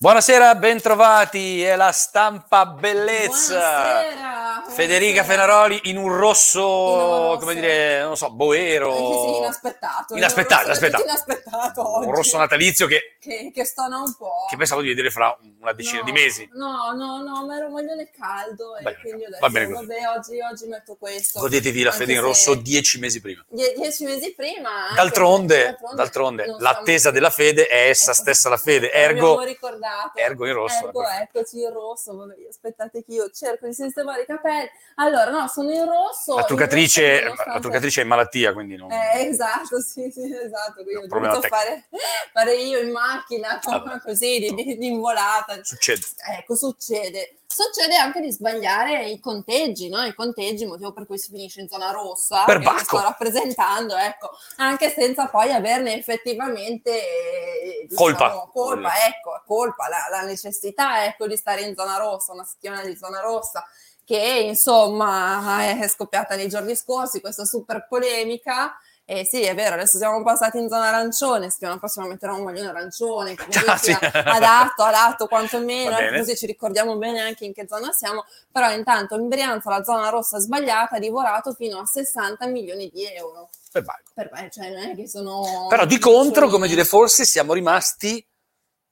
Buonasera, bentrovati, è la stampa bellezza. Buonasera. Federica. Fenaroli in un rosso, In come dire, non so, boero. Sì, inaspettato. Inaspettato, In un rosso inaspettato. inaspettato oggi. Un rosso natalizio che, Che, che stona un po'. che pensavo di vedere fra una decina No, di mesi. No, no, no, ma era un maglione caldo e quindi ho detto, va bene così. vabbè, oggi, oggi metto questo. Godetevi la fede in rosso dieci mesi prima. die- dieci mesi prima. D'altronde, d'altronde, non l'attesa siamo- della fede è essa Ecco. stessa la fede, ergo, ricordato. ergo in rosso. Ecco, eccoci in rosso. Vabbè, aspettate che io cerco di sistemare i capelli. Allora, no, sono in rosso. La truccatrice, rosso la truccatrice è in malattia, quindi non... Eh, esatto, sì, sì, esatto. Quindi ho dovuto fare, fare io in macchina, Vabbè. così, di, di, di involata. Succede. Ecco, succede. Succede anche di sbagliare i conteggi, no? I conteggi, motivo per cui si finisce in zona rossa, Per che sto rappresentando, ecco, anche senza poi averne effettivamente eh, diciamo, Colpa. colpa, ecco, colpa, la, la necessità, ecco, di stare in zona rossa, una settimana di zona rossa, che insomma è scoppiata nei giorni scorsi, questa super polemica. E sì, è vero, adesso siamo passati in zona arancione, settimana prossima metterò un maglione arancione, Ah, sì. adatto, adatto quantomeno, così ci ricordiamo bene anche in che zona siamo, però intanto in Brianza la zona rossa sbagliata ha divorato fino a 60 milioni di euro. Per. Per cioè, non è che sono... Però di contro, come dire, forse siamo rimasti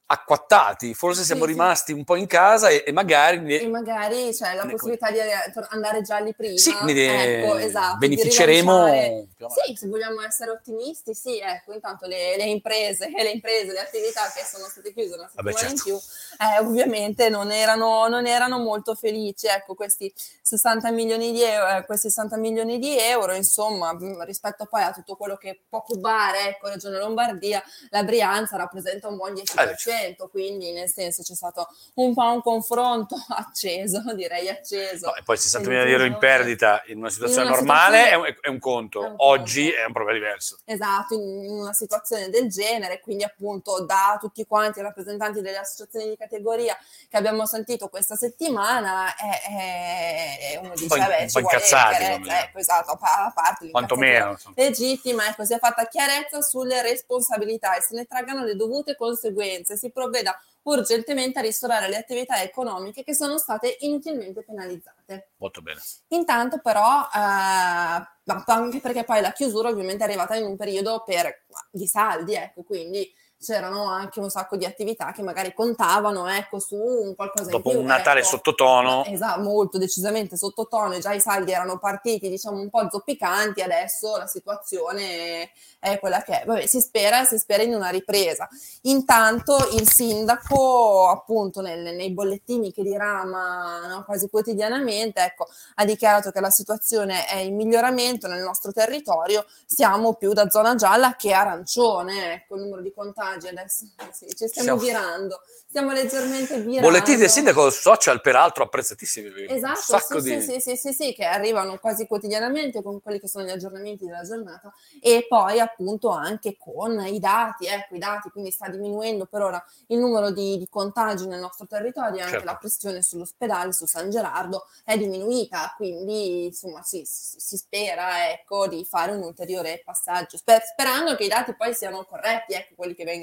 acquattati, forse siamo Sì, sì. rimasti un po' in casa e, e magari ne- E magari c'è la Ne- possibilità di eh, andare gialli prima. sì, ne- ecco, esatto, beneficeremo. Sì, se vogliamo essere ottimisti, sì, ecco, intanto le, le imprese, le imprese, le attività che sono state chiuse una Vabbè, settimana in certo. più, eh, ovviamente non erano, non erano molto felici, ecco, questi 60 milioni di euro, eh, questi 60 milioni di euro, insomma, rispetto poi a tutto quello che può cubare, ecco, Regione Lombardia, la Brianza rappresenta un buon 10%, quindi nel senso c'è stato un po' un confronto acceso, direi acceso. No, e poi 60 Quindi, milioni di euro in perdita in una situazione in una normale situazione- È, un, è un conto, è un conto. oggi è un problema diverso. Esatto, in una situazione del genere, quindi appunto da tutti quanti i rappresentanti delle associazioni di categoria che abbiamo sentito questa settimana, è, è- è uno dice, po' in- vabbè, un ci po' vuole incazzati, chiarezza", ecco, esatto, a pa- a parte Quantomeno. legittima, ecco, sia fatta chiarezza sulle responsabilità e se ne traggano le dovute conseguenze, si provveda urgentemente a ristorare le attività economiche che sono state inutilmente penalizzate. Molto bene. Intanto però, eh, anche perché poi la chiusura ovviamente è arrivata in un periodo per, di saldi, ecco, quindi c'erano anche un sacco di attività che magari contavano, ecco, su un qualcosa Dopo più. un Natale ecco. sottotono, Esatto, molto decisamente sottotono e già i saldi erano partiti, diciamo, un po' zoppicanti, adesso la situazione è quella che è. Vabbè, si spera, si spera in una ripresa. Intanto il sindaco, appunto, nel- nei bollettini che dirama no, quasi quotidianamente, ecco, ha dichiarato che la situazione è in miglioramento nel nostro territorio, siamo più da zona gialla che arancione, ecco, il numero di contagi adesso sì, ci stiamo Siamo- virando, stiamo leggermente virando. bollettini del sindaco social, peraltro apprezzatissimi. un Esatto, sacco sì, di... sì, sì, sì, sì, che arrivano quasi quotidianamente con quelli che sono gli aggiornamenti della giornata e poi appunto anche con i dati, ecco i dati, quindi sta diminuendo per ora il numero di, di contagi nel nostro territorio e anche Certo. la pressione sull'ospedale, su San Gerardo è diminuita, quindi insomma si, si- si spera ecco di fare un ulteriore passaggio, Sper- sperando che i dati poi siano corretti, ecco quelli che vengono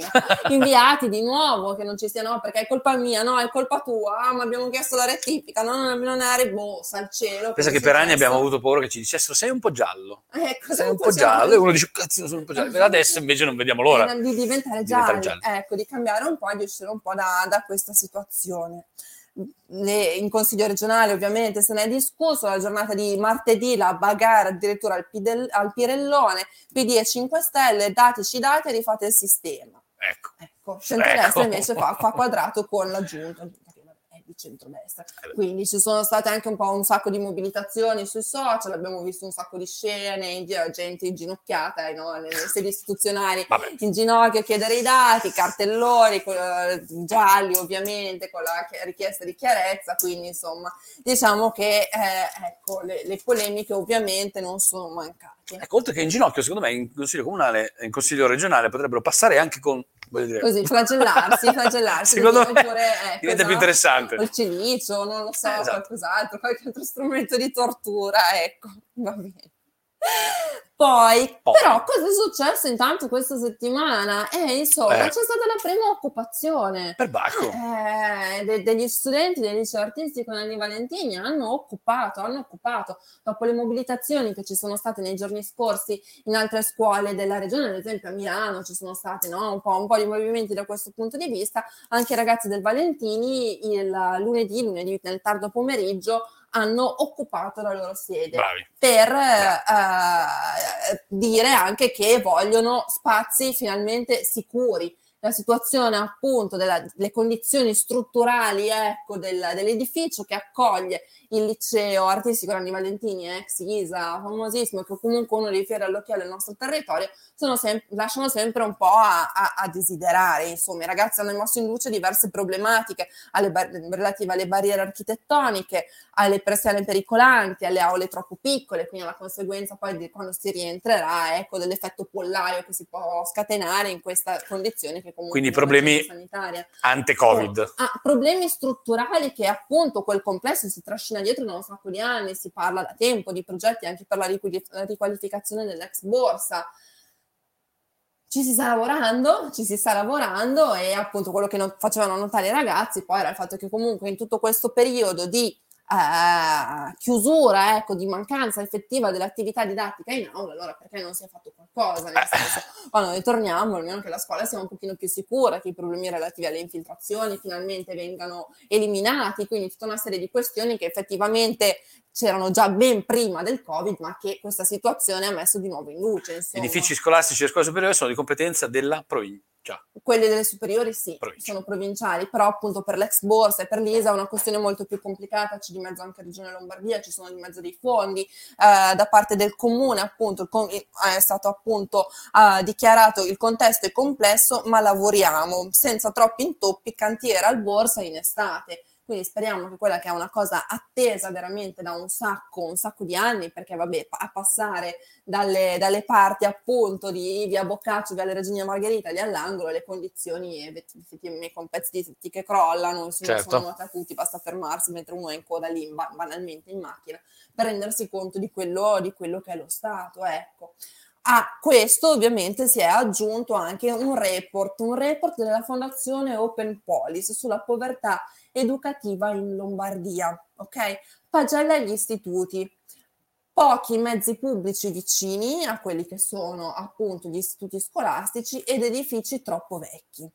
inviati di nuovo, che non ci siano, perché è colpa mia, no, è colpa tua, ah, ma abbiamo chiesto la rettifica, no, non, non è ribosa al cielo. Pensa che per anni abbiamo avuto paura che ci dicessero sei un po' giallo, Ecco, sei un po' giallo, e uno dice cazzo sono un po' giallo, adesso invece non vediamo l'ora. Eh, di diventare gialli. ecco, di cambiare un po' di uscire un po' da, da questa situazione. Le- in Consiglio regionale ovviamente se ne è discusso, la giornata di martedì la bagarre addirittura al, Pidel- al Pirellone, PD e 5 Stelle, dateci i dati e rifate il sistema. Ecco. Ecco, centrodestra Ecco. invece fa, fa quadrato con la giunta, che è di centrodestra. Eh, Quindi ci sono state anche un po' un sacco di mobilitazioni sui social, abbiamo visto un sacco di scene, in gente inginocchiata eh, no, nelle sedi istituzionali Vabbè, in ginocchio a chiedere i dati, cartelloni eh, gialli ovviamente con la chi- richiesta di chiarezza, quindi insomma diciamo che eh, ecco, le, le polemiche ovviamente non sono mancate. ecco, oltre che in ginocchio, secondo me in consiglio comunale e in consiglio regionale potrebbero passare anche con, dire, Così, flagellarsi, flagellarsi. Secondo me oppure, ecco, diventa più esatto, interessante. Col cilicio, non lo so, Eh, esatto. qualcos'altro, qualche altro strumento di tortura, ecco, va bene. Poi, Poi. però, cosa è successo intanto questa settimana? Eh, insomma, Eh. c'è stata la prima occupazione. Per Bacco. Eh, de- degli studenti del liceo artistico Nanni Valentini hanno occupato, hanno occupato, dopo le mobilitazioni che ci sono state nei giorni scorsi in altre scuole della regione, ad esempio a Milano ci sono stati no, un, po', un po' di movimenti da questo punto di vista, anche i ragazzi del Valentini il lunedì, lunedì nel tardo pomeriggio, hanno occupato la loro sede Bravi. per eh, dire anche che vogliono spazi finalmente sicuri. La situazione appunto della- delle condizioni strutturali ecco, del- dell'edificio che accoglie il liceo artistico Nanni Valentini, ex ISA, famosissimo, che comunque uno dei fiori all'occhiello del nostro territorio, sono sem- lasciano sempre un po' a, a- a desiderare. Insomma, i ragazzi hanno messo in luce diverse problematiche alle bar- relative alle barriere architettoniche, alle persiane pericolanti, alle aule troppo piccole, quindi alla conseguenza poi di quando si rientrerà, ecco, dell'effetto pollaio che si può scatenare in questa condizione che comunque Quindi problemi. Ante-Covid. Ha problemi strutturali che appunto quel complesso si trascina dietro da un sacco di anni, si parla da tempo di progetti anche per la riquali- la riqualificazione dell'ex borsa. Ci si sta lavorando, ci si sta lavorando e appunto quello che non- facevano notare i ragazzi poi era il fatto che comunque in tutto questo periodo di eh, chiusura, ecco, di mancanza effettiva dell'attività didattica in aula, allora perché non si è fatto qualcosa? Nel senso, quando ritorniamo, almeno che la scuola sia un pochino più sicura, che i problemi relativi alle infiltrazioni finalmente vengano eliminati, quindi tutta una serie di questioni che effettivamente c'erano già ben prima del Covid, ma che questa situazione ha messo di nuovo in luce. Insomma. edifici scolastici e scuole superiori sono di competenza della provincia. Quelli delle superiori sì, Provincia. sono provinciali, però appunto per l'ex borsa e per l'ISA è una questione molto più complicata, c'è di mezzo anche Regione Lombardia, ci sono di mezzo dei fondi eh, da parte del comune, appunto com- è stato appunto eh, dichiarato il contesto è complesso, ma lavoriamo senza troppi intoppi, cantiere al borsa in estate. Quindi speriamo che quella che è una cosa attesa veramente da un sacco, un sacco di anni, perché vabbè, a passare dalle, dalle parti appunto di via Boccaccio, via Regina Margherita, lì all'angolo, le condizioni effettivamente con pezzi di tutti che crollano, insomma, Certo. sono noti a tutti, basta fermarsi mentre uno è in coda lì, ba- banalmente in macchina, per rendersi conto di quello, di quello che è lo Stato, ecco. A questo ovviamente si è aggiunto anche un report, un report della Fondazione Open Policy sulla povertà educativa in Lombardia, ok? Pagella agli istituti, pochi mezzi pubblici vicini a quelli che sono appunto gli istituti scolastici ed edifici troppo vecchi.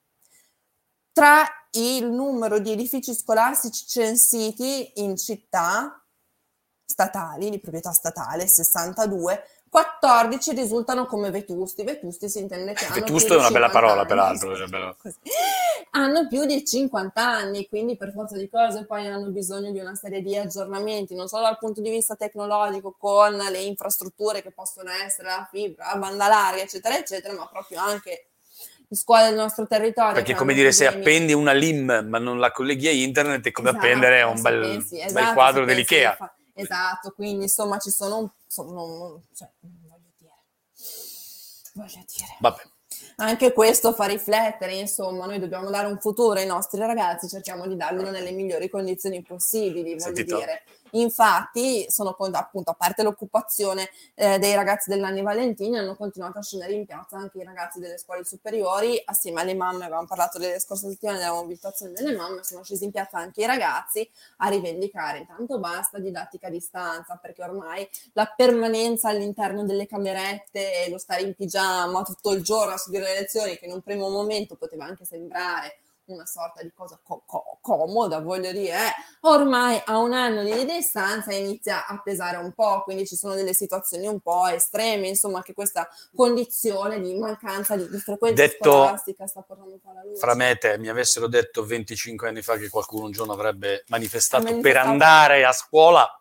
Tra il numero di edifici scolastici censiti in città statali, di proprietà statale, 62, 14 risultano come vetusti. Vetusti si intende che hanno Vetusto è di una bella 50 parola, anni. peraltro. Hanno più di 50 anni, quindi per forza di cose poi hanno bisogno di una serie di aggiornamenti, non solo dal punto di vista tecnologico con le infrastrutture che possono essere la fibra, la banda larga, eccetera, eccetera, ma proprio anche le scuole del nostro territorio. Perché come dire, se problemi. appendi una LIM ma non la colleghi a internet è come Esatto, appendere un se bel, pensi- bel esatto, quadro se pensi dell'Ikea. fa- Esatto, quindi insomma ci sono un... Non- cioè, voglio dire... Voglio dire... Vabbè. Anche questo fa riflettere, insomma, noi dobbiamo dare un futuro ai nostri ragazzi, cerchiamo di darglielo nelle migliori condizioni possibili, voglio Sentito? dire. Infatti, sono appunto, a parte l'occupazione eh, dei ragazzi dell'Anni Valentini, hanno continuato a scendere in piazza anche i ragazzi delle scuole superiori, assieme alle mamme, avevamo parlato delle scorse settimane della mobilitazione delle mamme, sono scesi in piazza anche i ragazzi a rivendicare. Intanto basta didattica a distanza, perché ormai la permanenza all'interno delle camerette e lo stare in pigiama tutto il giorno a seguire le lezioni, che in un primo momento poteva anche sembrare una sorta di cosa co- co- comoda, voglio dire, eh, ormai a un anno di distanza inizia a pesare un po', quindi ci sono delle situazioni un po' estreme, insomma, che questa condizione di mancanza di, di frequenza Detto scolastica sta portando un po' alla luce. Fra me e te mi avessero detto 25 anni fa che qualcuno un giorno avrebbe manifestato per Manifestato. andare a scuola,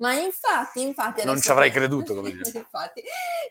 Ma infatti, infatti... Non ci avrei creduto, come dire. infatti,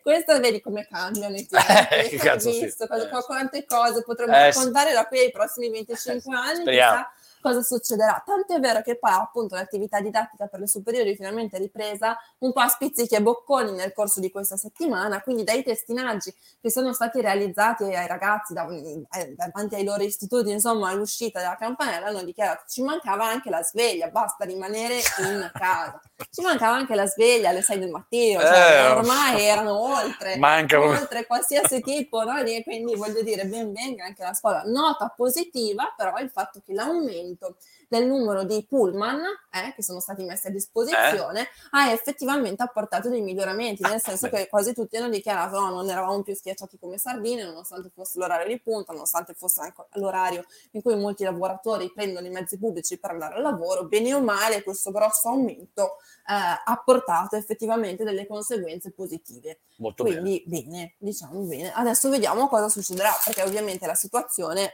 questo vedi come cambiano i Eh, tempi. che cazzo Hai sì. visto cosa- Eh. quante cose potremmo Eh, raccontare da qui ai prossimi 25 anni, Speriamo. cosa succederà. Tanto è vero che poi appunto l'attività didattica per le superiori finalmente è ripresa un po' a spizzichi e bocconi nel corso di questa settimana, quindi dai testinaggi che sono stati realizzati ai ragazzi eh, davanti ai loro istituti, insomma all'uscita della campanella hanno dichiarato ci mancava anche la sveglia, basta rimanere in casa. Ci mancava anche la sveglia alle 6 del mattino, cioè, Eh, ormai erano oltre, Manca oltre qualsiasi tipo, no? E quindi voglio dire, ben venga anche la scuola. Nota positiva però il fatto che l'aumento del numero di pullman eh, che sono stati messi a disposizione ha effettivamente apportato dei miglioramenti, nel Ah, senso beh. che quasi tutti hanno dichiarato no, non eravamo più schiacciati come sardine, nonostante fosse l'orario di punta, nonostante fosse anche l'orario in cui molti lavoratori prendono i mezzi pubblici per andare al lavoro, bene o male questo grosso aumento eh, ha portato effettivamente delle conseguenze positive. Molto bene. Quindi bene. diciamo bene. Adesso vediamo cosa succederà, perché ovviamente la situazione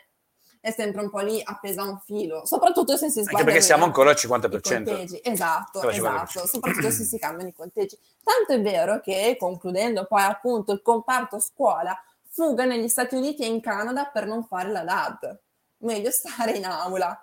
è sempre un po' lì appesa a un filo, soprattutto se si sbagliano. Anche perché siamo ancora al i 50%. conteggi. Esatto, Siamo al 50%. esatto, soprattutto se si cambiano i conteggi. Tanto è vero che, concludendo poi appunto il comparto scuola, fuga negli Stati Uniti e in Canada per non fare la DAD. Meglio stare in aula.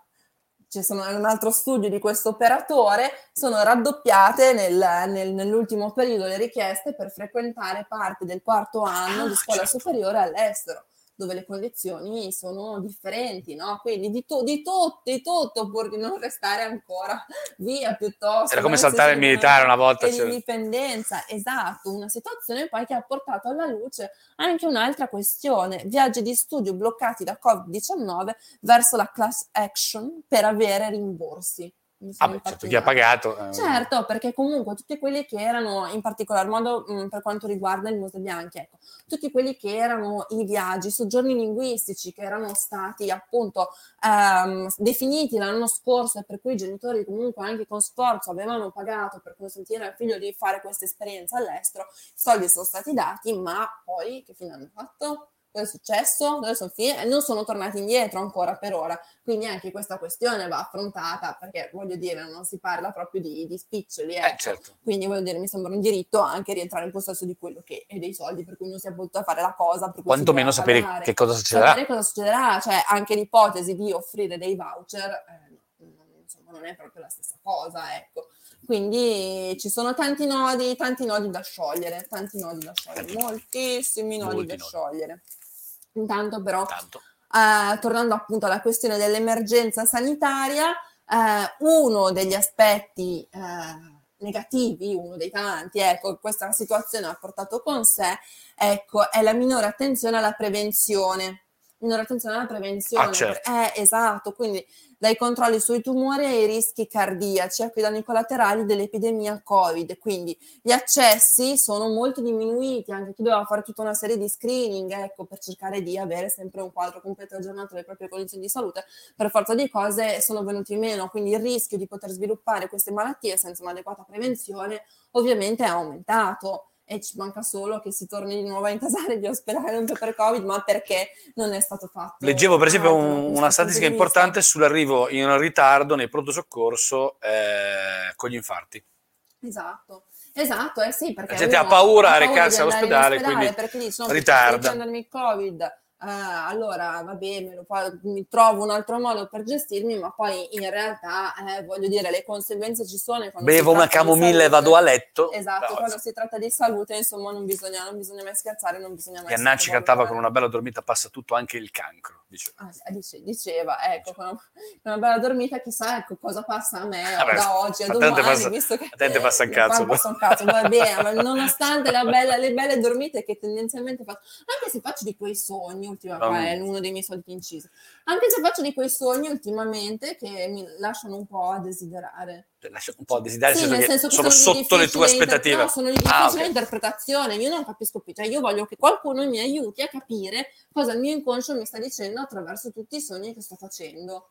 Ci sono un altro studio di questo operatore, sono raddoppiate nel- nel- nell'ultimo periodo le richieste per frequentare parte del quarto anno di Ah, scuola certo. superiore all'estero, dove le condizioni sono differenti, no? Quindi di, tu- di tutto, di tutto, pur di non restare ancora via piuttosto. Era come saltare il militare una volta. e di cioè. esatto, una situazione poi che ha portato alla luce anche un'altra questione, viaggi di studio bloccati da Covid-19 verso la class action per avere rimborsi. Ah, beh, certo, chi ha pagato. eh, Certo, perché comunque tutti quelli che erano, in particolar modo mh, per quanto riguarda il Mose Bianchi, ecco, tutti quelli che erano i viaggi, i soggiorni linguistici che erano stati appunto ehm, definiti l'anno scorso e per cui i genitori comunque anche con sforzo avevano pagato per consentire al figlio di fare questa esperienza all'estero, i soldi sono stati dati, ma poi che fine hanno fatto? Cosa è successo? Dove sono finiti? E non sono tornati indietro ancora per ora. Quindi anche questa questione va affrontata perché voglio dire, non si parla proprio di, di spiccioli. Eh, ecco. certo. Quindi voglio dire, mi sembra un diritto anche rientrare in possesso di quello che è dei soldi per cui non si è potuto fare la cosa. Per cui si Quantomeno doveva sapere pagare. che cosa succederà. Sapere cosa succederà, cioè anche l'ipotesi di offrire dei voucher, eh, insomma, non è proprio la stessa cosa, ecco. Quindi ci sono tanti nodi, tanti nodi da sciogliere, tanti nodi da sciogliere, moltissimi nodi Molti da nodi. sciogliere. Intanto però eh, tornando appunto alla questione dell'emergenza sanitaria, eh, uno degli aspetti eh, negativi, uno dei tanti, ecco, che questa situazione ha portato con sé, ecco, è la minore attenzione alla prevenzione. Minore attenzione alla prevenzione. Ah, certo. Eh, esatto, quindi dai controlli sui tumori ai rischi cardiaci, a quei danni collaterali dell'epidemia Covid. Quindi gli accessi sono molto diminuiti, anche chi doveva fare tutta una serie di screening, ecco, per cercare di avere sempre un quadro completo aggiornato delle proprie condizioni di salute, per forza di cose sono venuti meno, quindi il rischio di poter sviluppare queste malattie senza un'adeguata prevenzione ovviamente è aumentato. E ci manca solo che si torni di nuovo a intasare gli ospedali per Covid, ma perché non è stato fatto. Leggevo per esempio da un- una statistica importante sull'arrivo in ritardo nei pronto soccorso eh, con gli infarti. Esatto, esatto, eh sì, perché La gente ha paura a recarsi all'ospedale, ospedale quindi perché dice, no, ritarda. prendermi il Covid, allora vabbè, me lo fa- mi trovo un altro modo per gestirmi, ma poi in realtà, eh, voglio dire, le conseguenze ci sono. Bevo una camomilla e vado a letto. Esatto, No, quando si tratta di salute, insomma, non bisogna, non bisogna mai scherzare, non bisogna mai Iannacci cantava con una bella dormita passa tutto anche il cancro. diceva. Ah, dice- diceva, ecco, con una, con una bella dormita, chissà ecco, cosa passa a me Vabbè, da oggi a domani, passa- visto che a te te passa un cazzo. passa un cazzo, va bene, ma nonostante la bella- le belle dormite che tendenzialmente faccio, anche se faccio di quei sogni, ultima, Um. è uno dei miei soliti incisi, anche se faccio di quei sogni ultimamente che mi lasciano un po' a desiderare. Lascia un po' a desiderare, Sì, nel nel senso che sono di sotto le tue difficile inter- aspettative. no, sono di Ah, difficile ok. interpretazione. Io non capisco più. Cioè, io voglio che qualcuno mi aiuti a capire cosa il mio inconscio mi sta dicendo attraverso tutti i sogni che sto facendo.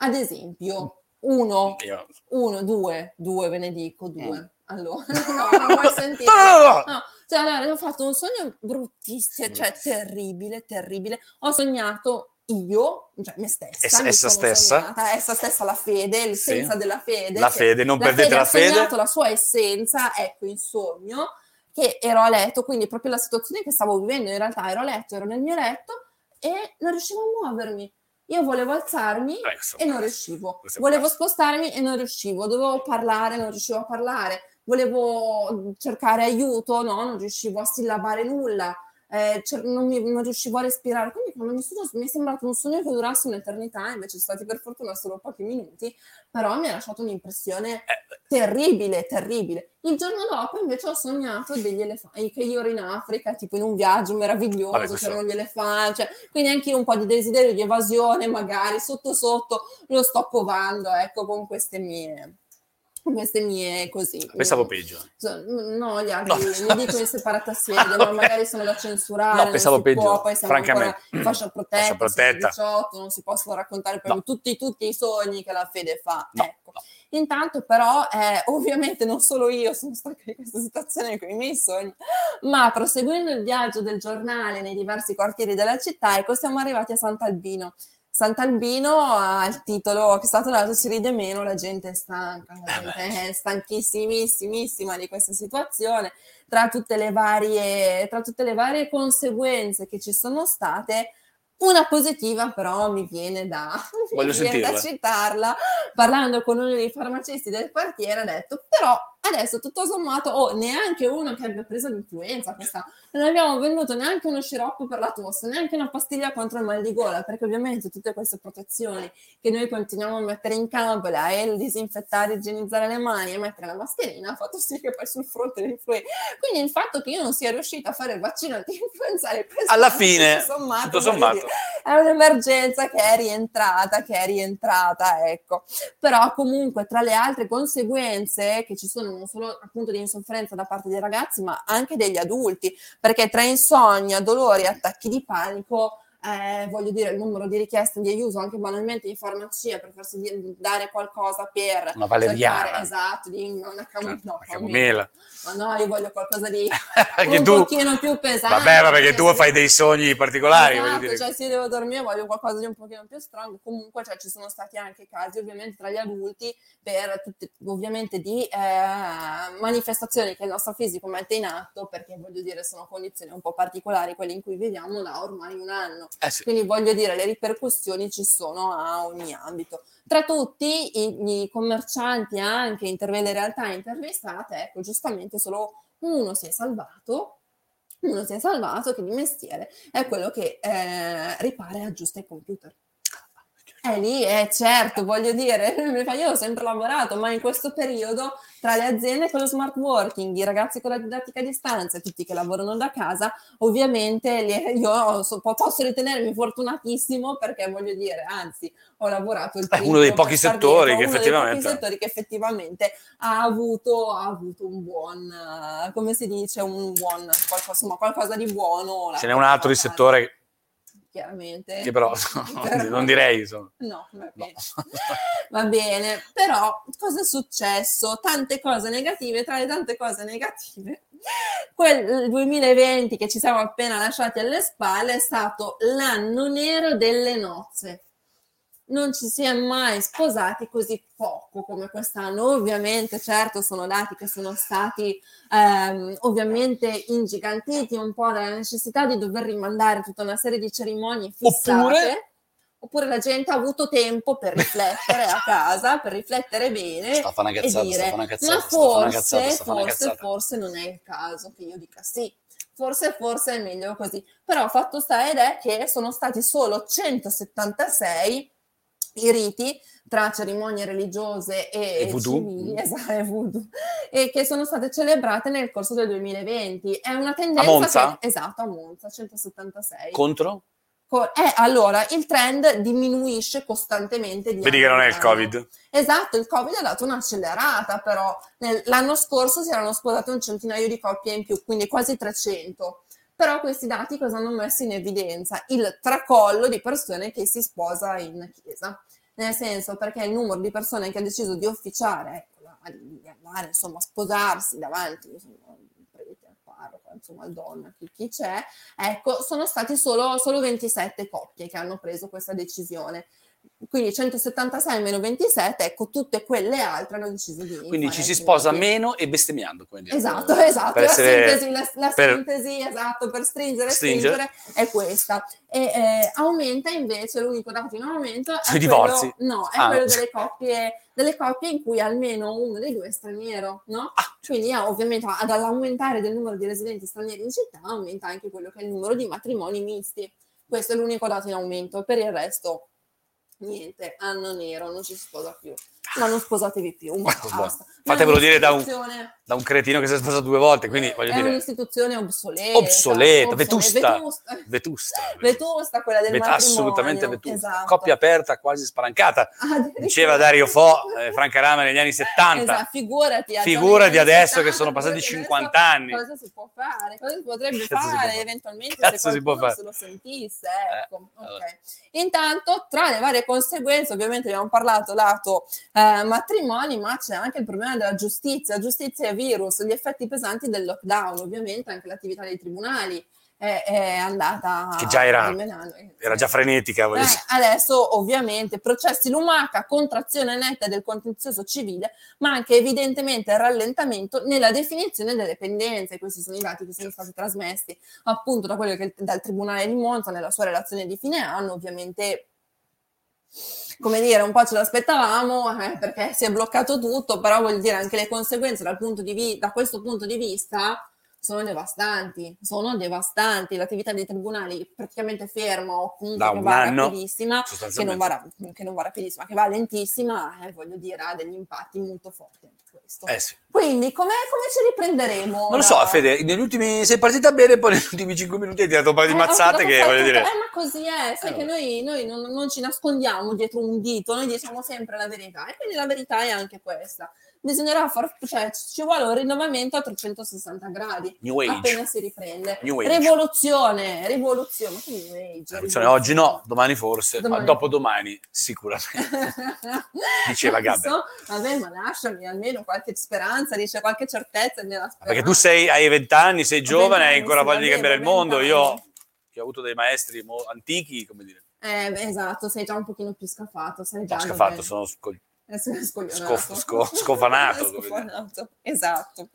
Ad esempio, uno, Io- uno, due, due, ve ne dico, due. Mm. Allora, no, non vuoi sentire? No, no, no, no. Cioè, allora, ho fatto un sogno bruttissimo, cioè terribile, terribile. Ho sognato io, cioè me stessa, Essa- mi essa stessa? sognata, essa stessa la fede, l'essenza Sì. della fede. La fede, non perdete la ha fede. sognato la sua essenza, ecco, in sogno, che ero a letto, quindi proprio la situazione che stavo vivendo, in realtà ero a letto, ero nel mio letto e non riuscivo a muovermi. Io volevo alzarmi Eh, questo- e non riuscivo. Volevo spostarmi e non riuscivo. Dovevo parlare, non riuscivo a parlare. Volevo cercare aiuto, no, non riuscivo a sillabare nulla. eh, cioè, non, mi, non, riuscivo a respirare. Quindi quando mi, sono, mi è sembrato un sogno che durasse un'eternità, invece sono stati per fortuna solo pochi minuti, però mi ha lasciato un'impressione eh, terribile, terribile. Il giorno dopo invece ho sognato degli elefanti, che io ero in Africa, tipo in un viaggio meraviglioso, Vabbè, c'erano gli elefanti, cioè, quindi anche io un po' di desiderio di evasione, magari sotto sotto lo sto covando, ecco, con queste mie queste mie così. Pensavo peggio. No, gli altri no. li dico in separata sede, ma magari sono da censurare. No, pensavo peggio. Può, poi siamo francamente. fascia protetta, fascia protetta. 18, non si possono raccontare proprio no. tutti, tutti, i sogni che la fede fa. No, ecco. Intanto però, eh, ovviamente non solo io sono stata in questa situazione con i miei sogni, ma proseguendo il viaggio del giornale nei diversi quartieri della città, ecco, siamo arrivati a Sant'Albino. Sant'Albino ha il titolo che è stato dato si ride meno, la gente è stanca, la eh gente è stanchissimissimissima di questa situazione, tra tutte le varie, tra tutte le varie conseguenze che ci sono state, una positiva però mi viene da, mi viene da citarla, parlando con uno dei farmacisti del quartiere, ha detto però adesso tutto sommato, oh, neanche uno che abbia preso l'influenza questa, non abbiamo venduto neanche uno sciroppo per la tosse, neanche una pastiglia contro il mal di gola, perché ovviamente tutte queste protezioni che noi continuiamo a mettere in campo, la il disinfettare, igienizzare le mani e mettere la mascherina, ha fatto sì che poi sul fronte l'influenza. Quindi il fatto che io non sia riuscita a fare il vaccino anti-influenzale alla fine, tutto sommato, tutto sommato. Dire, è un'emergenza che è rientrata, che è rientrata, ecco. Però comunque tra le altre conseguenze che ci sono non solo appunto di insofferenza da parte dei ragazzi, ma anche degli adulti, perché tra insonnia, dolori, attacchi di panico eh, voglio dire, il numero di richieste di aiuto anche banalmente in farmacia per farsi dare qualcosa per una valeriana. esatto, di una, cam- no, camomilla ma no, io voglio qualcosa di un tu, pochino più pesante vabbè, ma perché tu fai dei sogni particolari esatto, cioè se io devo dormire voglio qualcosa di un pochino più strong comunque cioè, ci sono stati anche casi ovviamente tra gli adulti per tutte, ovviamente di eh, manifestazioni che il nostro fisico mette in atto perché voglio dire sono condizioni un po' particolari quelle in cui viviamo da ormai un anno eh sì. Quindi voglio dire, le ripercussioni ci sono a ogni ambito. Tra tutti i, i commercianti, anche le realtà intervistate, ecco, giustamente solo uno si è salvato, uno si è salvato che di mestiere è quello che eh, ripara e aggiusta i computer. È lì, è certo, voglio dire, io ho sempre lavorato, ma in questo periodo tra le aziende con lo smart working, i ragazzi con la didattica a distanza, tutti che lavorano da casa, ovviamente io posso ritenermi fortunatissimo perché voglio dire, anzi, ho lavorato il È uno dei pochi settori che effettivamente... Pochi settori che effettivamente ha avuto, ha avuto un buon, come si dice, un buon, qualcosa, insomma, qualcosa di buono. Ce n'è un altro di settore chiaramente. Che però, però non direi. Insomma. No, va bene. No. va bene. Però cosa è successo? Tante cose negative, tra le tante cose negative, quel 2020 che ci siamo appena lasciati alle spalle è stato l'anno nero delle nozze non ci si è mai sposati così poco come quest'anno. Ovviamente, certo, sono dati che sono stati ehm, ovviamente ingigantiti un po' dalla necessità di dover rimandare tutta una serie di cerimonie fissate. Oppure, oppure la gente ha avuto tempo per riflettere a casa, per riflettere bene cazzata, e dire cazzata, ma forse, cazzata, forse, forse non è il caso che io dica sì. Forse, forse è meglio così. Però fatto sta ed è che sono stati solo 176 i riti tra cerimonie religiose e, e civili, esatto, e che sono state celebrate nel corso del 2020. È una tendenza... A Monza? Che, esatto, a Monza, 176. Contro? Eh, allora, il trend diminuisce costantemente. Vedi che non è il Covid. Esatto, il Covid ha dato un'accelerata, però Nel, l'anno scorso si erano sposate un centinaio di coppie in più, quindi quasi 300. Però questi dati cosa hanno messo in evidenza? Il tracollo di persone che si sposa in chiesa. Nel senso perché il numero di persone che ha deciso di officiare, di andare insomma a sposarsi davanti insomma, insomma al donna, chi, chi, c'è, ecco, sono stati solo, solo 27 coppie che hanno preso questa decisione quindi 176 meno 27, ecco, tutte quelle altre hanno deciso di... Quindi ci si sposa meno e bestemmiando. Dire, Esatto, esatto, per la essere- sintesi, la, la per- sintesi, esatto, per stringere e Stringere. stringere è questa. E eh, aumenta invece, l'unico dato in aumento è quello, divorzi? no, è Ah. quello delle coppie, delle coppie in cui almeno uno dei due è straniero, no? Ah, Quindi ah, ovviamente ad all'aumentare del numero di residenti stranieri in città aumenta anche quello che è il numero di matrimoni misti. Questo è l'unico dato in aumento, per il resto niente, anno nero, non ci si sposa più. Ma non sposatevi più, basta. Fatemelo dire da un- da un cretino che si è sposato due volte, quindi voglio è dire, un'istituzione obsoleta, obsoleta, vetusta, vetusta, vetusta, vetusta quella del Vet- matrimonio. assolutamente vetusta, esatto. coppia aperta quasi spalancata, diceva Dario Fo, eh, Franca Rama negli anni 70, Esatto, figurati, Figurati adesso 70, che sono passati figurati 50 adesso anni. Cosa si può fare? Cosa si potrebbe Cazzo si fare fare? eventualmente Cazzo se si qualcuno se lo sentisse? Eh, Ecco, ok. allora. Intanto, tra le varie conseguenze, ovviamente abbiamo parlato lato eh, matrimoni, ma c'è anche il problema della giustizia, giustizia e virus, gli effetti pesanti del lockdown, ovviamente anche l'attività dei tribunali è, è andata Che già era- era già frenetica, Eh, adesso ovviamente processi lumaca, contrazione netta del contenzioso civile, ma anche evidentemente rallentamento nella definizione delle pendenze. Questi sono i dati che sono stati trasmessi appunto da quello che dal Tribunale di Monza nella sua relazione di fine anno, ovviamente come dire, un po' ce l'aspettavamo eh, perché si è bloccato tutto, però vuol dire anche le conseguenze dal punto di vi- da questo punto di vista sono devastanti, sono devastanti. L'attività dei tribunali praticamente ferma o comunque che va anno, rapidissima, che non, va, che non va rapidissima, che va lentissima, eh, voglio dire, ha degli impatti molto forti questo. Eh sì. Quindi, come ci riprenderemo? Non lo so, Fede, negli ultimi sei partita bene, poi negli ultimi 5 minuti hai tirato un paio di Eh, mazzate che voglio dire... Eh, ma così è, sai Eh, che noi, noi non, non ci nascondiamo dietro un dito, noi diciamo sempre la verità e quindi la verità è anche questa. Bisognerà far, cioè ci vuole un rinnovamento a 360 gradi New Age. appena si riprende. New age. Rivoluzione, rivoluzione, New Age? Rivoluzione Oggi no, domani forse, Domani. ma dopodomani sicuramente. Diceva. Adesso, Vabbè, ma lasciami almeno qualche speranza, dice qualche certezza nella speranza. Perché tu sei, hai 20 anni, sei giovane, hai vent'anni, ancora voglia di cambiare il mondo. Io, vent'anni. che ho avuto dei maestri mo- antichi, come dire, Eh, beh, esatto, sei già un pochino più scafato, sai già dove- scafato, sono Eh, sì, scoglionato. Scof- sco- scofanato. Scofanato, esatto.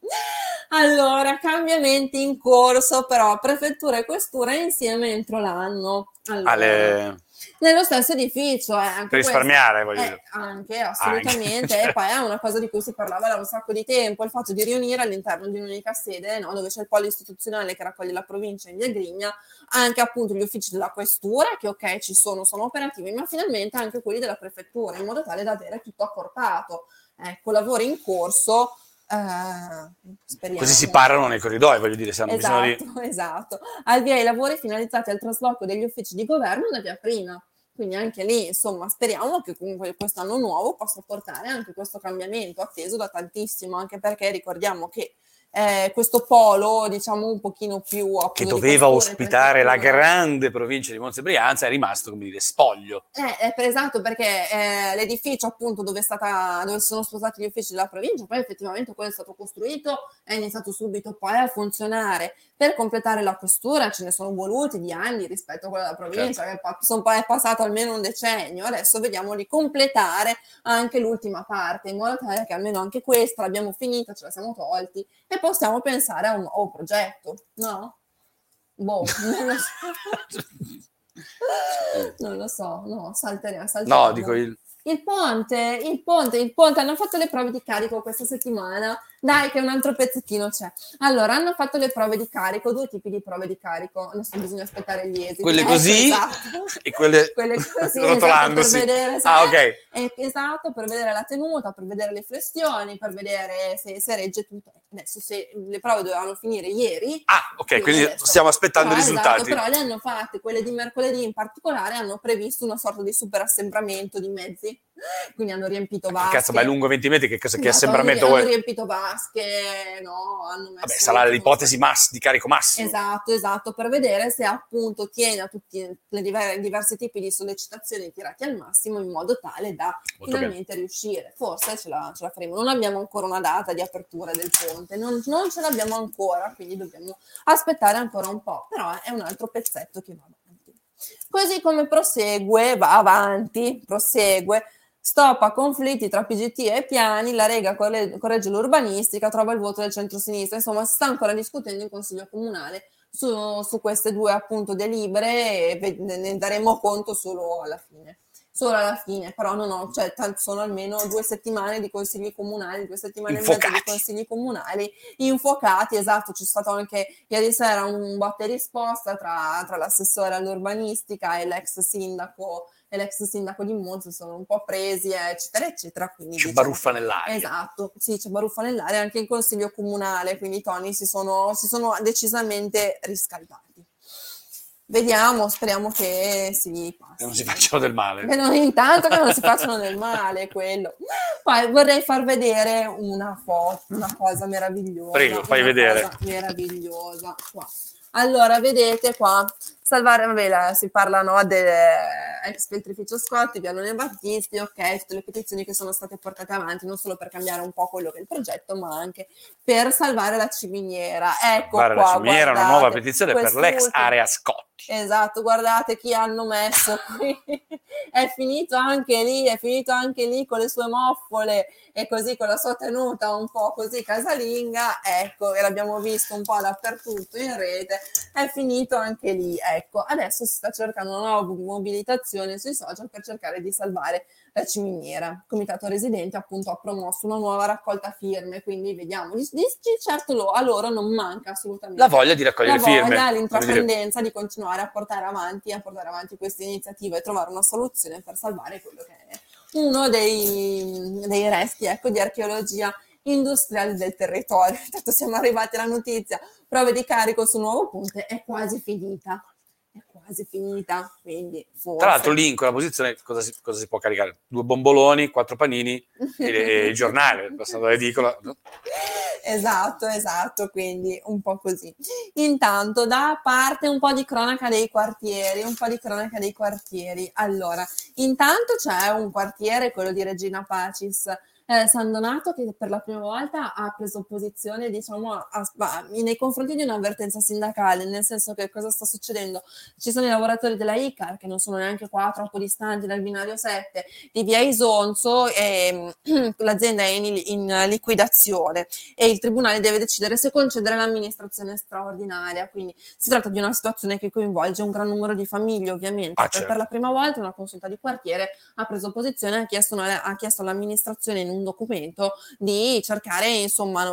Allora, cambiamenti in corso, però prefettura e questura insieme entro l'anno. Allora, alle... Nello stesso edificio, eh, anche per questo- risparmiare, voglio eh, dire. anche, assolutamente. Anche. E poi è una cosa di cui si parlava da un sacco di tempo, il fatto di riunire all'interno di un'unica sede, no, dove c'è il polo istituzionale che raccoglie la provincia in via Grigna, anche appunto gli uffici della questura, che ok ci sono, sono operativi, ma finalmente anche quelli della prefettura, in modo tale da avere tutto accorpato. Ecco, lavori in corso. Eh, speriamo. Così si parlano nei corridoi, voglio dire, se hanno bisogno di... Esatto, esatto. Al via i lavori finalizzati al trasloco degli uffici di governo da via prima. Quindi anche lì, insomma, speriamo che comunque quest'anno nuovo possa portare anche questo cambiamento atteso da tantissimo, anche perché ricordiamo che eh, questo polo, diciamo, un pochino più... che doveva ospitare la grande provincia di Monza e Brianza, è rimasto, come dire, spoglio. Eh, per- esatto, perché eh, l'edificio appunto dove, è stata, dove sono sposati gli uffici della provincia, poi effettivamente quello è stato costruito, è iniziato subito poi a funzionare. Per completare la questura ce ne sono voluti di anni rispetto a quella della provincia, che pa- son pa- è passato almeno un decennio, adesso vediamo di completare anche l'ultima parte, in modo tale che almeno anche questa l'abbiamo finita, ce la siamo tolti e possiamo pensare a un nuovo progetto, no? Boh, non lo so. Non lo so, no, salteremo. salteremo. No, dico il... Il ponte, il ponte, il ponte, hanno fatto le prove di carico questa settimana. Dai, che un altro pezzettino c'è. Allora, hanno fatto le prove di carico, due tipi di prove di carico. Adesso bisogna aspettare gli esiti. Quelle Ecco, così esatto. e quelle, Quelle così, rotolandosi. esatto, per vedere ah, ok. Eh, esatto, per vedere la tenuta, per vedere le flessioni, per vedere se, se regge tutto. Adesso, se le prove dovevano finire ieri, Ah, ok, quindi adesso- stiamo aspettando i però, risultati. esatto, però le hanno fatte, quelle di mercoledì in particolare, hanno previsto una sorta di super assembramento di mezzi. Quindi hanno riempito Che vasche. cazzo, ma è lungo 20 metri, che, cosa, che Esatto, assembramento hanno, vuoi? hanno riempito vasche, no, hanno messo... Vabbè, sarà l'ipotesi mass- di carico massimo. Esatto, esatto, per vedere se appunto tiene a tutti i diver- diversi tipi di sollecitazioni tirati al massimo in modo tale da Molto finalmente riuscire. Forse ce la, ce la faremo. Non abbiamo ancora una data di apertura del ponte, non, non ce l'abbiamo ancora, quindi dobbiamo aspettare ancora un po', però è un altro pezzetto che va avanti. Così come prosegue, va avanti, prosegue, stoppa conflitti tra PGT e Piani, la Rega corregge l'urbanistica, trova il voto del centro-sinistra, insomma si sta ancora discutendo in Consiglio Comunale su, su queste due appunto delibere e ne daremo conto solo alla fine. Solo alla fine, però non ho, cioè sono almeno due settimane di consigli comunali, due settimane Infocati. e mezza di consigli comunali infuocati, esatto, c'è stato anche ieri sera un botte risposta tra, tra l'assessore all'urbanistica e l'ex sindaco e l'ex sindaco di Monza sono un po' presi, eccetera, eccetera. Quindi, c'è diciamo, baruffa nell'aria. Esatto, sì, c'è baruffa nell'aria anche in consiglio comunale, quindi i toni si sono, si sono decisamente riscaldati. Vediamo, speriamo che si passi. Che non si facciano del male. Che non, intanto che non si facciano del male, quello. Poi vorrei far vedere una foto, una cosa meravigliosa. Prego, fai vedere. Meravigliosa. Qua. Allora, vedete qua, salvare, vabbè, la, si parla no, dell'ex filtrificio Scotti, Pianone Battisti, ok, tutte le petizioni che sono state portate avanti, non solo per cambiare un po' quello che è il progetto, ma anche per salvare la ciminiera. Ecco salvare qua, la ciminiera, guardate, una nuova petizione per l'ex area Scotti. Esatto, guardate chi hanno messo qui. è finito anche lì, è finito anche lì con le sue moffole e così con la sua tenuta un po' così casalinga, ecco, e l'abbiamo visto un po' dappertutto in rete, è finito anche lì, ecco. Adesso si sta cercando una nuova mobilitazione sui social per cercare di salvare la ciminiera. Il comitato residente appunto ha promosso una nuova raccolta firme, quindi vediamo, di, di certo lo, a loro non manca assolutamente la voglia di raccogliere la voglia, firme. l'intraprendenza di continuare a portare avanti, a portare avanti questa iniziativa e trovare una soluzione per salvare quello che è uno dei, dei resti ecco, di archeologia industriale del territorio. Intanto siamo arrivati alla notizia, prove di carico sul nuovo ponte è quasi finita quasi finita, quindi forse... Tra l'altro lì in quella posizione cosa si, cosa si può caricare? Due bomboloni, quattro panini e, il giornale, passando l'edicola. Esatto, esatto, quindi un po' così. Intanto da parte un po' di cronaca dei quartieri, un po' di cronaca dei quartieri. Allora, intanto c'è un quartiere, quello di Regina Pacis, eh, San Donato che per la prima volta ha preso posizione diciamo a, a, nei confronti di un'avvertenza sindacale, nel senso che cosa sta succedendo? Ci sono i lavoratori della ICAR che non sono neanche qua troppo distanti dal binario 7 di via Isonzo e l'azienda è in, in liquidazione e il tribunale deve decidere se concedere l'amministrazione straordinaria, quindi si tratta di una situazione che coinvolge un gran numero di famiglie ovviamente, ah, certo. per la prima volta una consulta di quartiere ha preso posizione, ha chiesto, una, ha chiesto all'amministrazione in un documento di cercare insomma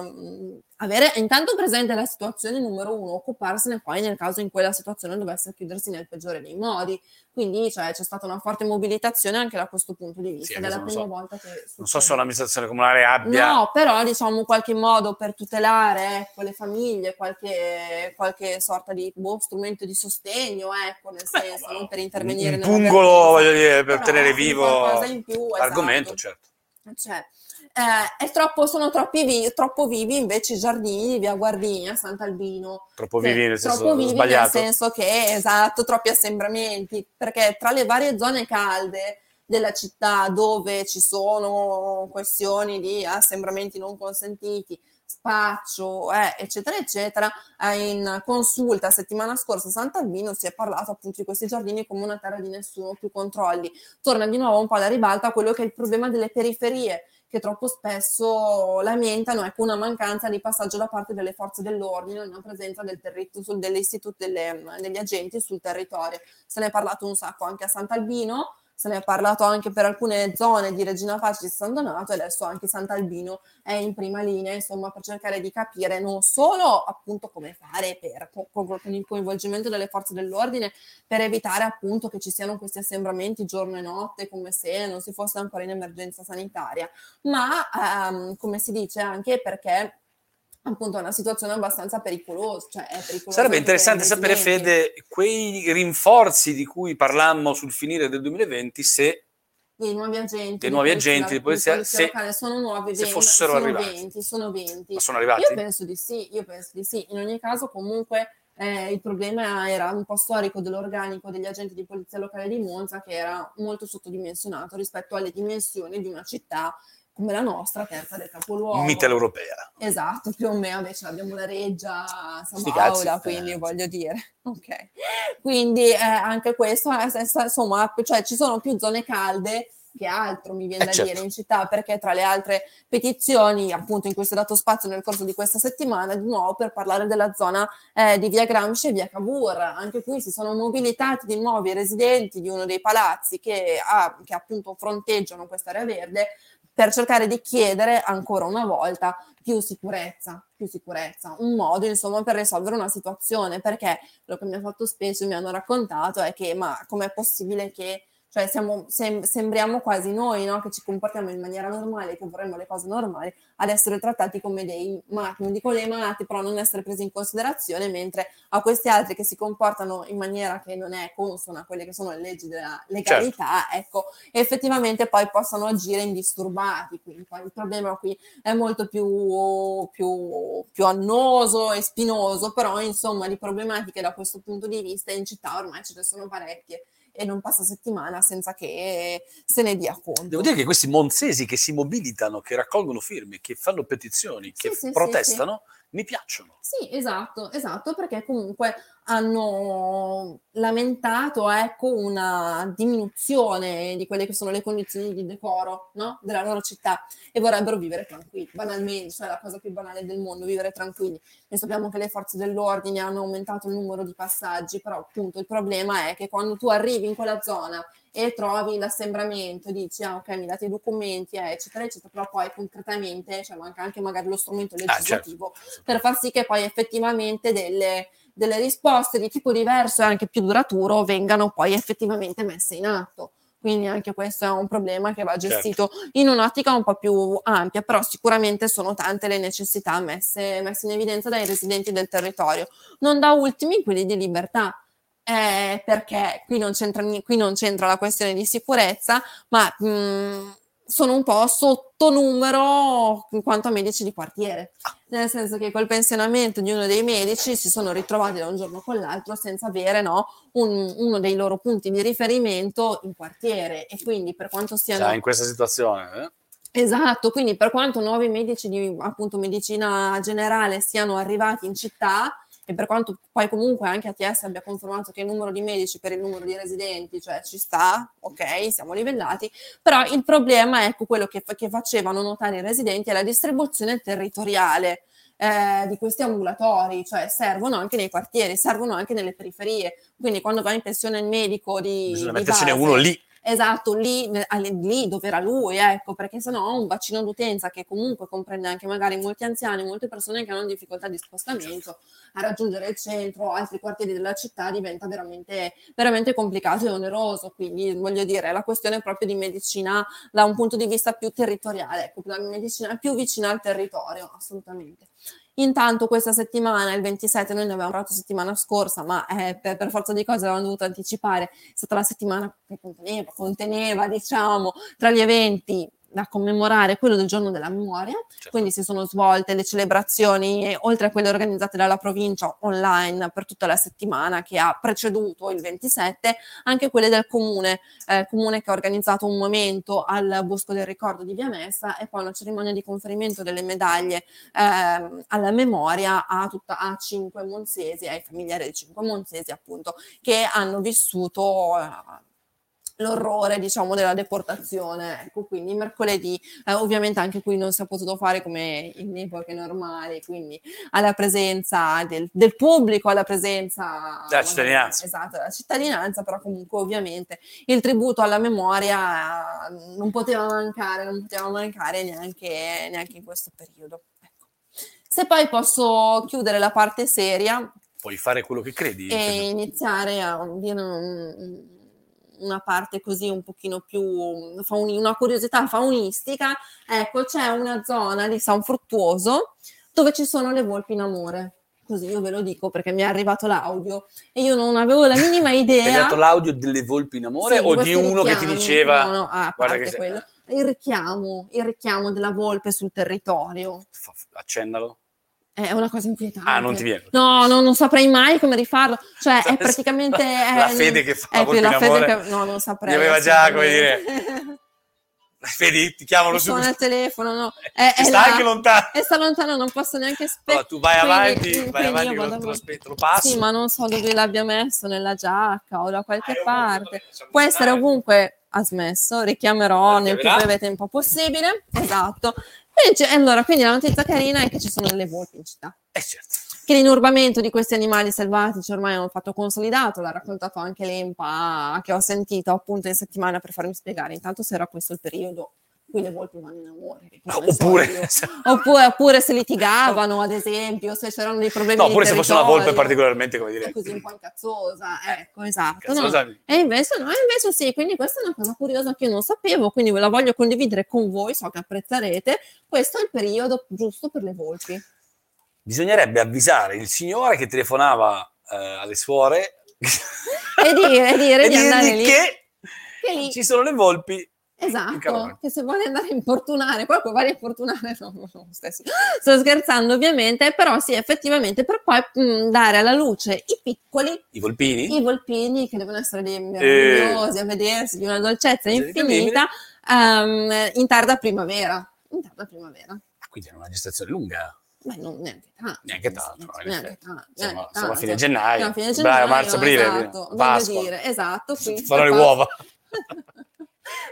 avere intanto presente la situazione numero uno, occuparsene poi nel caso in cui la situazione dovesse chiudersi nel peggiore dei modi. Quindi cioè, c'è stata una forte mobilitazione anche da questo punto di vista. Sì, prima so. non so se l'amministrazione comunale abbia. No, però diciamo in qualche modo per tutelare ecco, le famiglie, qualche, qualche sorta di boh, strumento di sostegno, ecco, nel Beh, senso, no, non per intervenire un pungolo, voglio dire, per però, tenere vivo più, l'argomento, esatto. certo. Cioè, eh, è troppo, sono troppi vi- troppo vivi invece i giardini di Via Guardini a Sant'Albino. Troppo vivi nel senso troppo vivi nel senso che, esatto, troppi assembramenti, perché tra le varie zone calde della città dove ci sono questioni di assembramenti non consentiti, spaccio, eh, eccetera, eccetera, eh, in consulta settimana scorsa a Sant'Albino si è parlato appunto di questi giardini come una terra di nessuno, più controlli. Torna di nuovo un po' alla ribalta quello che è il problema delle periferie, che troppo spesso lamentano ecco, una mancanza di passaggio da parte delle forze dell'ordine, una presenza del territorio, dell'istituto delle, degli agenti sul territorio. Se ne è parlato un sacco anche a Sant'Albino, se ne è parlato anche per alcune zone di Regina Pace di San Donato e adesso anche Sant'Albino è in prima linea, insomma, per cercare di capire non solo appunto come fare per, con, con il coinvolgimento delle forze dell'ordine per evitare appunto che ci siano questi assembramenti giorno e notte come se non si fosse ancora in emergenza sanitaria, ma ehm, come si dice anche perché appunto è una situazione abbastanza pericolosa. Cioè pericolosa Sarebbe interessante sapere, Fede, quei rinforzi di cui parlammo sul finire del 2020, se dei nuovi agenti, dei nuovi agenti di polizia, di se, locale, sono nuovi, se 20, fossero sono arrivati. 20, sono 20. Ma sono arrivati? Io penso di sì, io penso di sì. In ogni caso comunque eh, il problema era un po' storico dell'organico degli agenti di polizia locale di Monza che era molto sottodimensionato rispetto alle dimensioni di una città come la nostra, terza del capoluogo. Mitteleuropea. Esatto, più o meno invece abbiamo la Reggia, San Paola, quindi eh. voglio dire, ok. Quindi eh, anche questo, eh, insomma, cioè ci sono più zone calde che altro, mi viene Eh, da certo. dire, in città, perché tra le altre petizioni, appunto, in cui si è dato spazio nel corso di questa settimana, di nuovo per parlare della zona eh, di via Gramsci e via Cavour. Anche qui si sono mobilitati di nuovo i residenti di uno dei palazzi che, ha- che appunto fronteggiano quest'area verde per cercare di chiedere ancora una volta più sicurezza, più sicurezza, un modo insomma per risolvere una situazione, perché quello che mi ha fatto spesso mi hanno raccontato è che ma com'è possibile che cioè siamo, sem- sembriamo quasi noi no? che ci comportiamo in maniera normale, che vorremmo le cose normali, ad essere trattati come dei matti, non dico dei matti, però non essere presi in considerazione, mentre a questi altri che si comportano in maniera che non è consona a quelle che sono le leggi della legalità, ecco, effettivamente poi possano agire indisturbati. Quindi poi il problema qui è molto più, più, più annoso e spinoso, però insomma di problematiche da questo punto di vista in città ormai ce ne sono parecchie e non passa settimana senza che se ne dia conto. Devo dire che questi monzesi che si mobilitano, che raccolgono firme, che fanno petizioni, che Sì, sì, sì, protestano, mi piacciono. Sì, esatto, esatto, perché comunque hanno lamentato ecco, una diminuzione di quelle che sono le condizioni di decoro no? della loro città e vorrebbero vivere tranquilli, banalmente, cioè la cosa più banale del mondo, vivere tranquilli. Noi sappiamo che le forze dell'ordine hanno aumentato il numero di passaggi, però appunto il problema è che quando tu arrivi in quella zona e trovi l'assembramento, dici ah ok mi date i documenti eh, eccetera eccetera, però poi concretamente cioè, manca anche magari lo strumento Ah, certo. legislativo per far sì che poi effettivamente delle, delle risposte di tipo diverso e anche più duraturo vengano poi effettivamente messe in atto. Quindi anche questo è un problema che va Certo. gestito in un'ottica un po' più ampia, però sicuramente sono tante le necessità messe, messe in evidenza dai residenti del territorio. Non da ultimi quelli di libertà, eh, perché qui non, c'entra, qui non c'entra la questione di sicurezza, ma mh, sono un po' sotto numero in quanto a medici di quartiere, nel senso che col pensionamento di uno dei medici si sono ritrovati da un giorno con l'altro senza avere no, un- uno dei loro punti di riferimento in quartiere. E quindi per quanto siano... Cioè, in questa situazione, eh? Esatto, quindi per quanto nuovi medici di appunto medicina generale siano arrivati in città e per quanto poi comunque anche ATS abbia confermato che il numero di medici per il numero di residenti, cioè ci sta, ok, siamo livellati, però il problema è ecco quello che, che facevano notare i residenti è la distribuzione territoriale eh, di questi ambulatori, cioè servono anche nei quartieri, servono anche nelle periferie, quindi quando va in pensione il medico di... Bisogna di mettercene base- uno lì. Esatto, lì, lì dove era lui, ecco, perché sennò un bacino d'utenza che comunque comprende anche magari molti anziani, molte persone che hanno difficoltà di spostamento a raggiungere il centro o altri quartieri della città diventa veramente, veramente complicato e oneroso. Quindi voglio dire, la questione proprio di medicina da un punto di vista più territoriale, ecco, la medicina più vicina al territorio, assolutamente. Intanto questa settimana, il 27, noi ne avevamo parlato settimana scorsa, ma eh, per, per forza di cose avevamo dovuto anticipare, è stata la settimana che conteneva, conteneva diciamo, tra gli eventi da commemorare quello del giorno della memoria, Certo. quindi si sono svolte le celebrazioni, eh, oltre a quelle organizzate dalla provincia online per tutta la settimana che ha preceduto il 27, anche quelle del comune, eh, comune che ha organizzato un momento al Bosco del Ricordo di Via Messa e poi una cerimonia di conferimento delle medaglie ehm, alla memoria a, tutta, a cinque monzesi, ai familiari dei cinque monzesi appunto, che hanno vissuto eh, l'orrore diciamo della deportazione ecco quindi mercoledì eh, ovviamente anche qui non si è potuto fare come in epoche normali quindi alla presenza del, del pubblico alla presenza Della cittadinanza. esatto della cittadinanza però comunque ovviamente il tributo alla memoria eh, non poteva mancare non poteva mancare neanche, neanche in questo periodo ecco. se poi posso chiudere la parte seria Puoi fare quello che credi. e iniziare a dire una parte così un pochino più fauni- una curiosità faunistica, ecco c'è una zona di San Fruttuoso dove ci sono le volpi in amore. Così io ve lo dico perché mi è arrivato l'audio e io non avevo la minima idea. Hai dato l'audio delle volpi in amore Sì, o di uno che ti richiami. diceva No, no, a guarda che sei- quello. Il richiamo, il richiamo della volpe sul territorio Fa- accennalo? È una cosa inquietante. Ah, non ti viene. No, no, non saprei mai come rifarlo. Cioè, è praticamente... La è- fede che fa è volpi la fede che... No, non saprei. Mi aveva già, come assolutamente. Vedi, ti chiamano Mi suona subito. il telefono, no. È, è sta là. anche lontano. E sta lontano, non posso neanche aspettare. Allora, tu vai avanti, vai quindi avanti, vado te lo avanti. aspetti, lo passi. Sì, ma non so dove l'abbia messo, nella giacca o da qualche Ah, parte. Può essere ovunque, ha smesso, richiamerò nel più breve tempo possibile. Esatto. C'è- allora, quindi la notizia carina è che ci sono delle volpi in città. Eh certo. Che l'inurbamento di questi animali selvatici ormai è un fatto consolidato, l'ha raccontato anche l'EMPA che ho sentito appunto in settimana per farmi spiegare. Intanto se era questo il periodo cui le volpi vanno in amore. so Oppure. Oppure, oppure se litigavano, ad esempio, se c'erano dei problemi no, oppure se fosse una volpe particolarmente, come dire, così un po' incazzosa, ecco, esatto. no? E invece no, invece sì, quindi questa è una cosa curiosa che io non sapevo, quindi ve la voglio condividere con voi, so che apprezzerete. Questo è il periodo giusto per le volpi. Bisognerebbe avvisare il signore che telefonava eh, alle suore E dire, e dire e di andare lì. che Che lì, ci sono le volpi esatto, che se vuole andare a importunare, qualcuno va a importunare, no, no, no, stesso. sto scherzando ovviamente, però sì, effettivamente per poi mh, dare alla luce i piccoli, I volpini? i volpini che devono essere dei meravigliosi a vedersi di una dolcezza infinita ehm, in tarda primavera. In tarda primavera. Ah, Quindi è una gestazione lunga. Beh, non neanche tanto. Neanche tanto, no, in neanche tanto. Siamo- neanche siamo a fine gennaio. A fine gennaio, marzo, aprile, esatto, voglio dire, esatto. Farò le uova.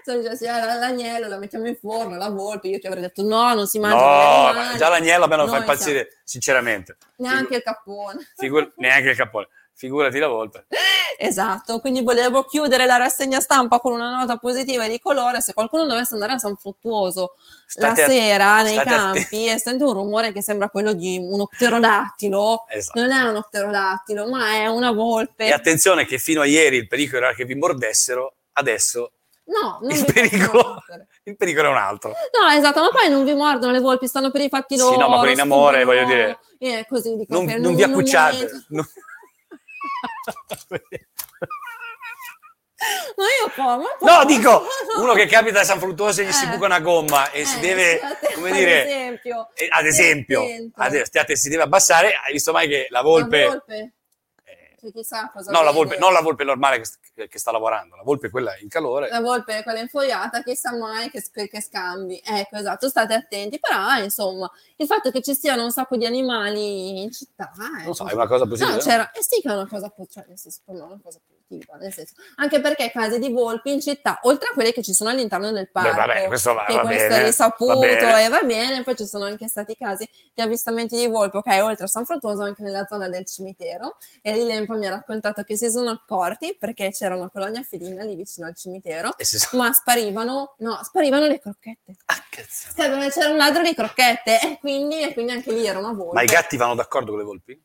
Se dice, sì, la- l'agnello la mettiamo in forno, la volpe, io ti avrei detto no, non si mangia No, ma già l'agnello a me non fa impazzire, sinceramente. neanche il cappone. Figur- neanche il capone. Figurati la volpe. Esatto, quindi volevo chiudere la rassegna stampa con una nota positiva di colore. Se qualcuno dovesse andare a San Fruttuoso State la att- sera nei campi e sente un rumore che sembra quello di un pterodattilo, Esatto. non è uno pterodattilo, ma è una volpe. E attenzione che fino a ieri il pericolo era che vi mordessero, adesso No, non il pericolo, il pericolo è un altro. No, esatto, ma poi non vi mordono le volpi, stanno per i fatti Sì, loro. no, ma quelli in amore, voglio dire. Eh, così dico Non, che non vi accucciate. Non- Ma io poi, ma poi- No, dico, uno che capita a San Fruttuoso e gli si Eh. buca una gomma e si Eh, deve, state- come ad dire, esempio, eh, ad esempio, ad- state- si deve abbassare, hai visto mai che la volpe... La volpe, eh, che chissà cosa no, la volpe, non la volpe normale che, che sta lavorando, la volpe quella in calore. La volpe è quella infoiata, chissà mai che, che- scambi. Ecco, esatto, state attenti. Però, insomma, il fatto che ci siano un sacco di animali in città... eh, Non so, è così. una cosa positiva. No, c'era, eh sì che è una cosa, cioè, nel senso, per me è una cosa positiva, nel senso, anche perché case di volpi in città, oltre a quelle che ci sono all'interno del parco, Beh, vabbè, questo va, che va questo bene. è risaputo va e va bene, poi ci sono anche stati casi di avvistamenti di volpi, ok, oltre a San Fruttuoso anche nella zona del cimitero, e lì Lempo mi ha raccontato che si sono accorti perché c'era una colonia felina lì vicino al cimitero, sa- ma sparivano, no, sparivano le crocchette. Ah, cazzo. Cioè, C'era un ladro di crocchette e quindi, e quindi anche lì era una volpe. Ma i gatti vanno d'accordo con le volpi?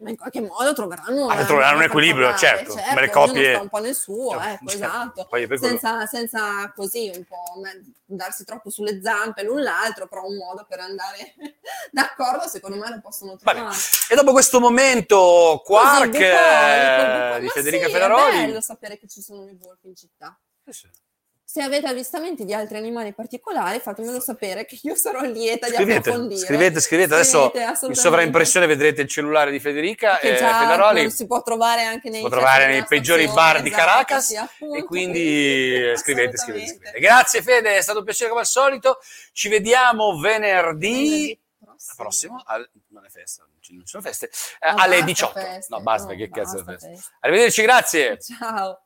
Ma in qualche modo troveranno, Ah, troveranno un equilibrio, parte, certo, come le ognuno coppie- sta un po' nel suo, Certo, ecco, certo. esatto. Quello- Senza, senza così un po' darsi troppo sulle zampe l'un l'altro, però un modo per andare d'accordo, secondo me lo possono Va trovare. bene. E dopo questo momento quark bucolico, eh, bucolico. di Ma Federica sì, È Ferraroli. bello sapere che ci sono i volpi in città. Se avete avvistamenti di altri animali particolari, fatemelo sapere che io sarò lieta di Scrivete, approfondire. scrivete, scrivete. Adesso in sovraimpressione vedrete il cellulare di Federica che eh, Federoli. si può trovare anche nei, trovare nei peggiori bar di esatto, Caracas sì, appunto, e quindi scrivete, scrivete, scrivete. Grazie Fede, è stato un piacere come al solito. Ci vediamo venerdì Venerdì prossimo. prossimo. al- non è festa, non ci sono feste. eh, alle basta 18. feste, no, basta, no, che cazzo basta festa. Arrivederci, grazie. Ciao.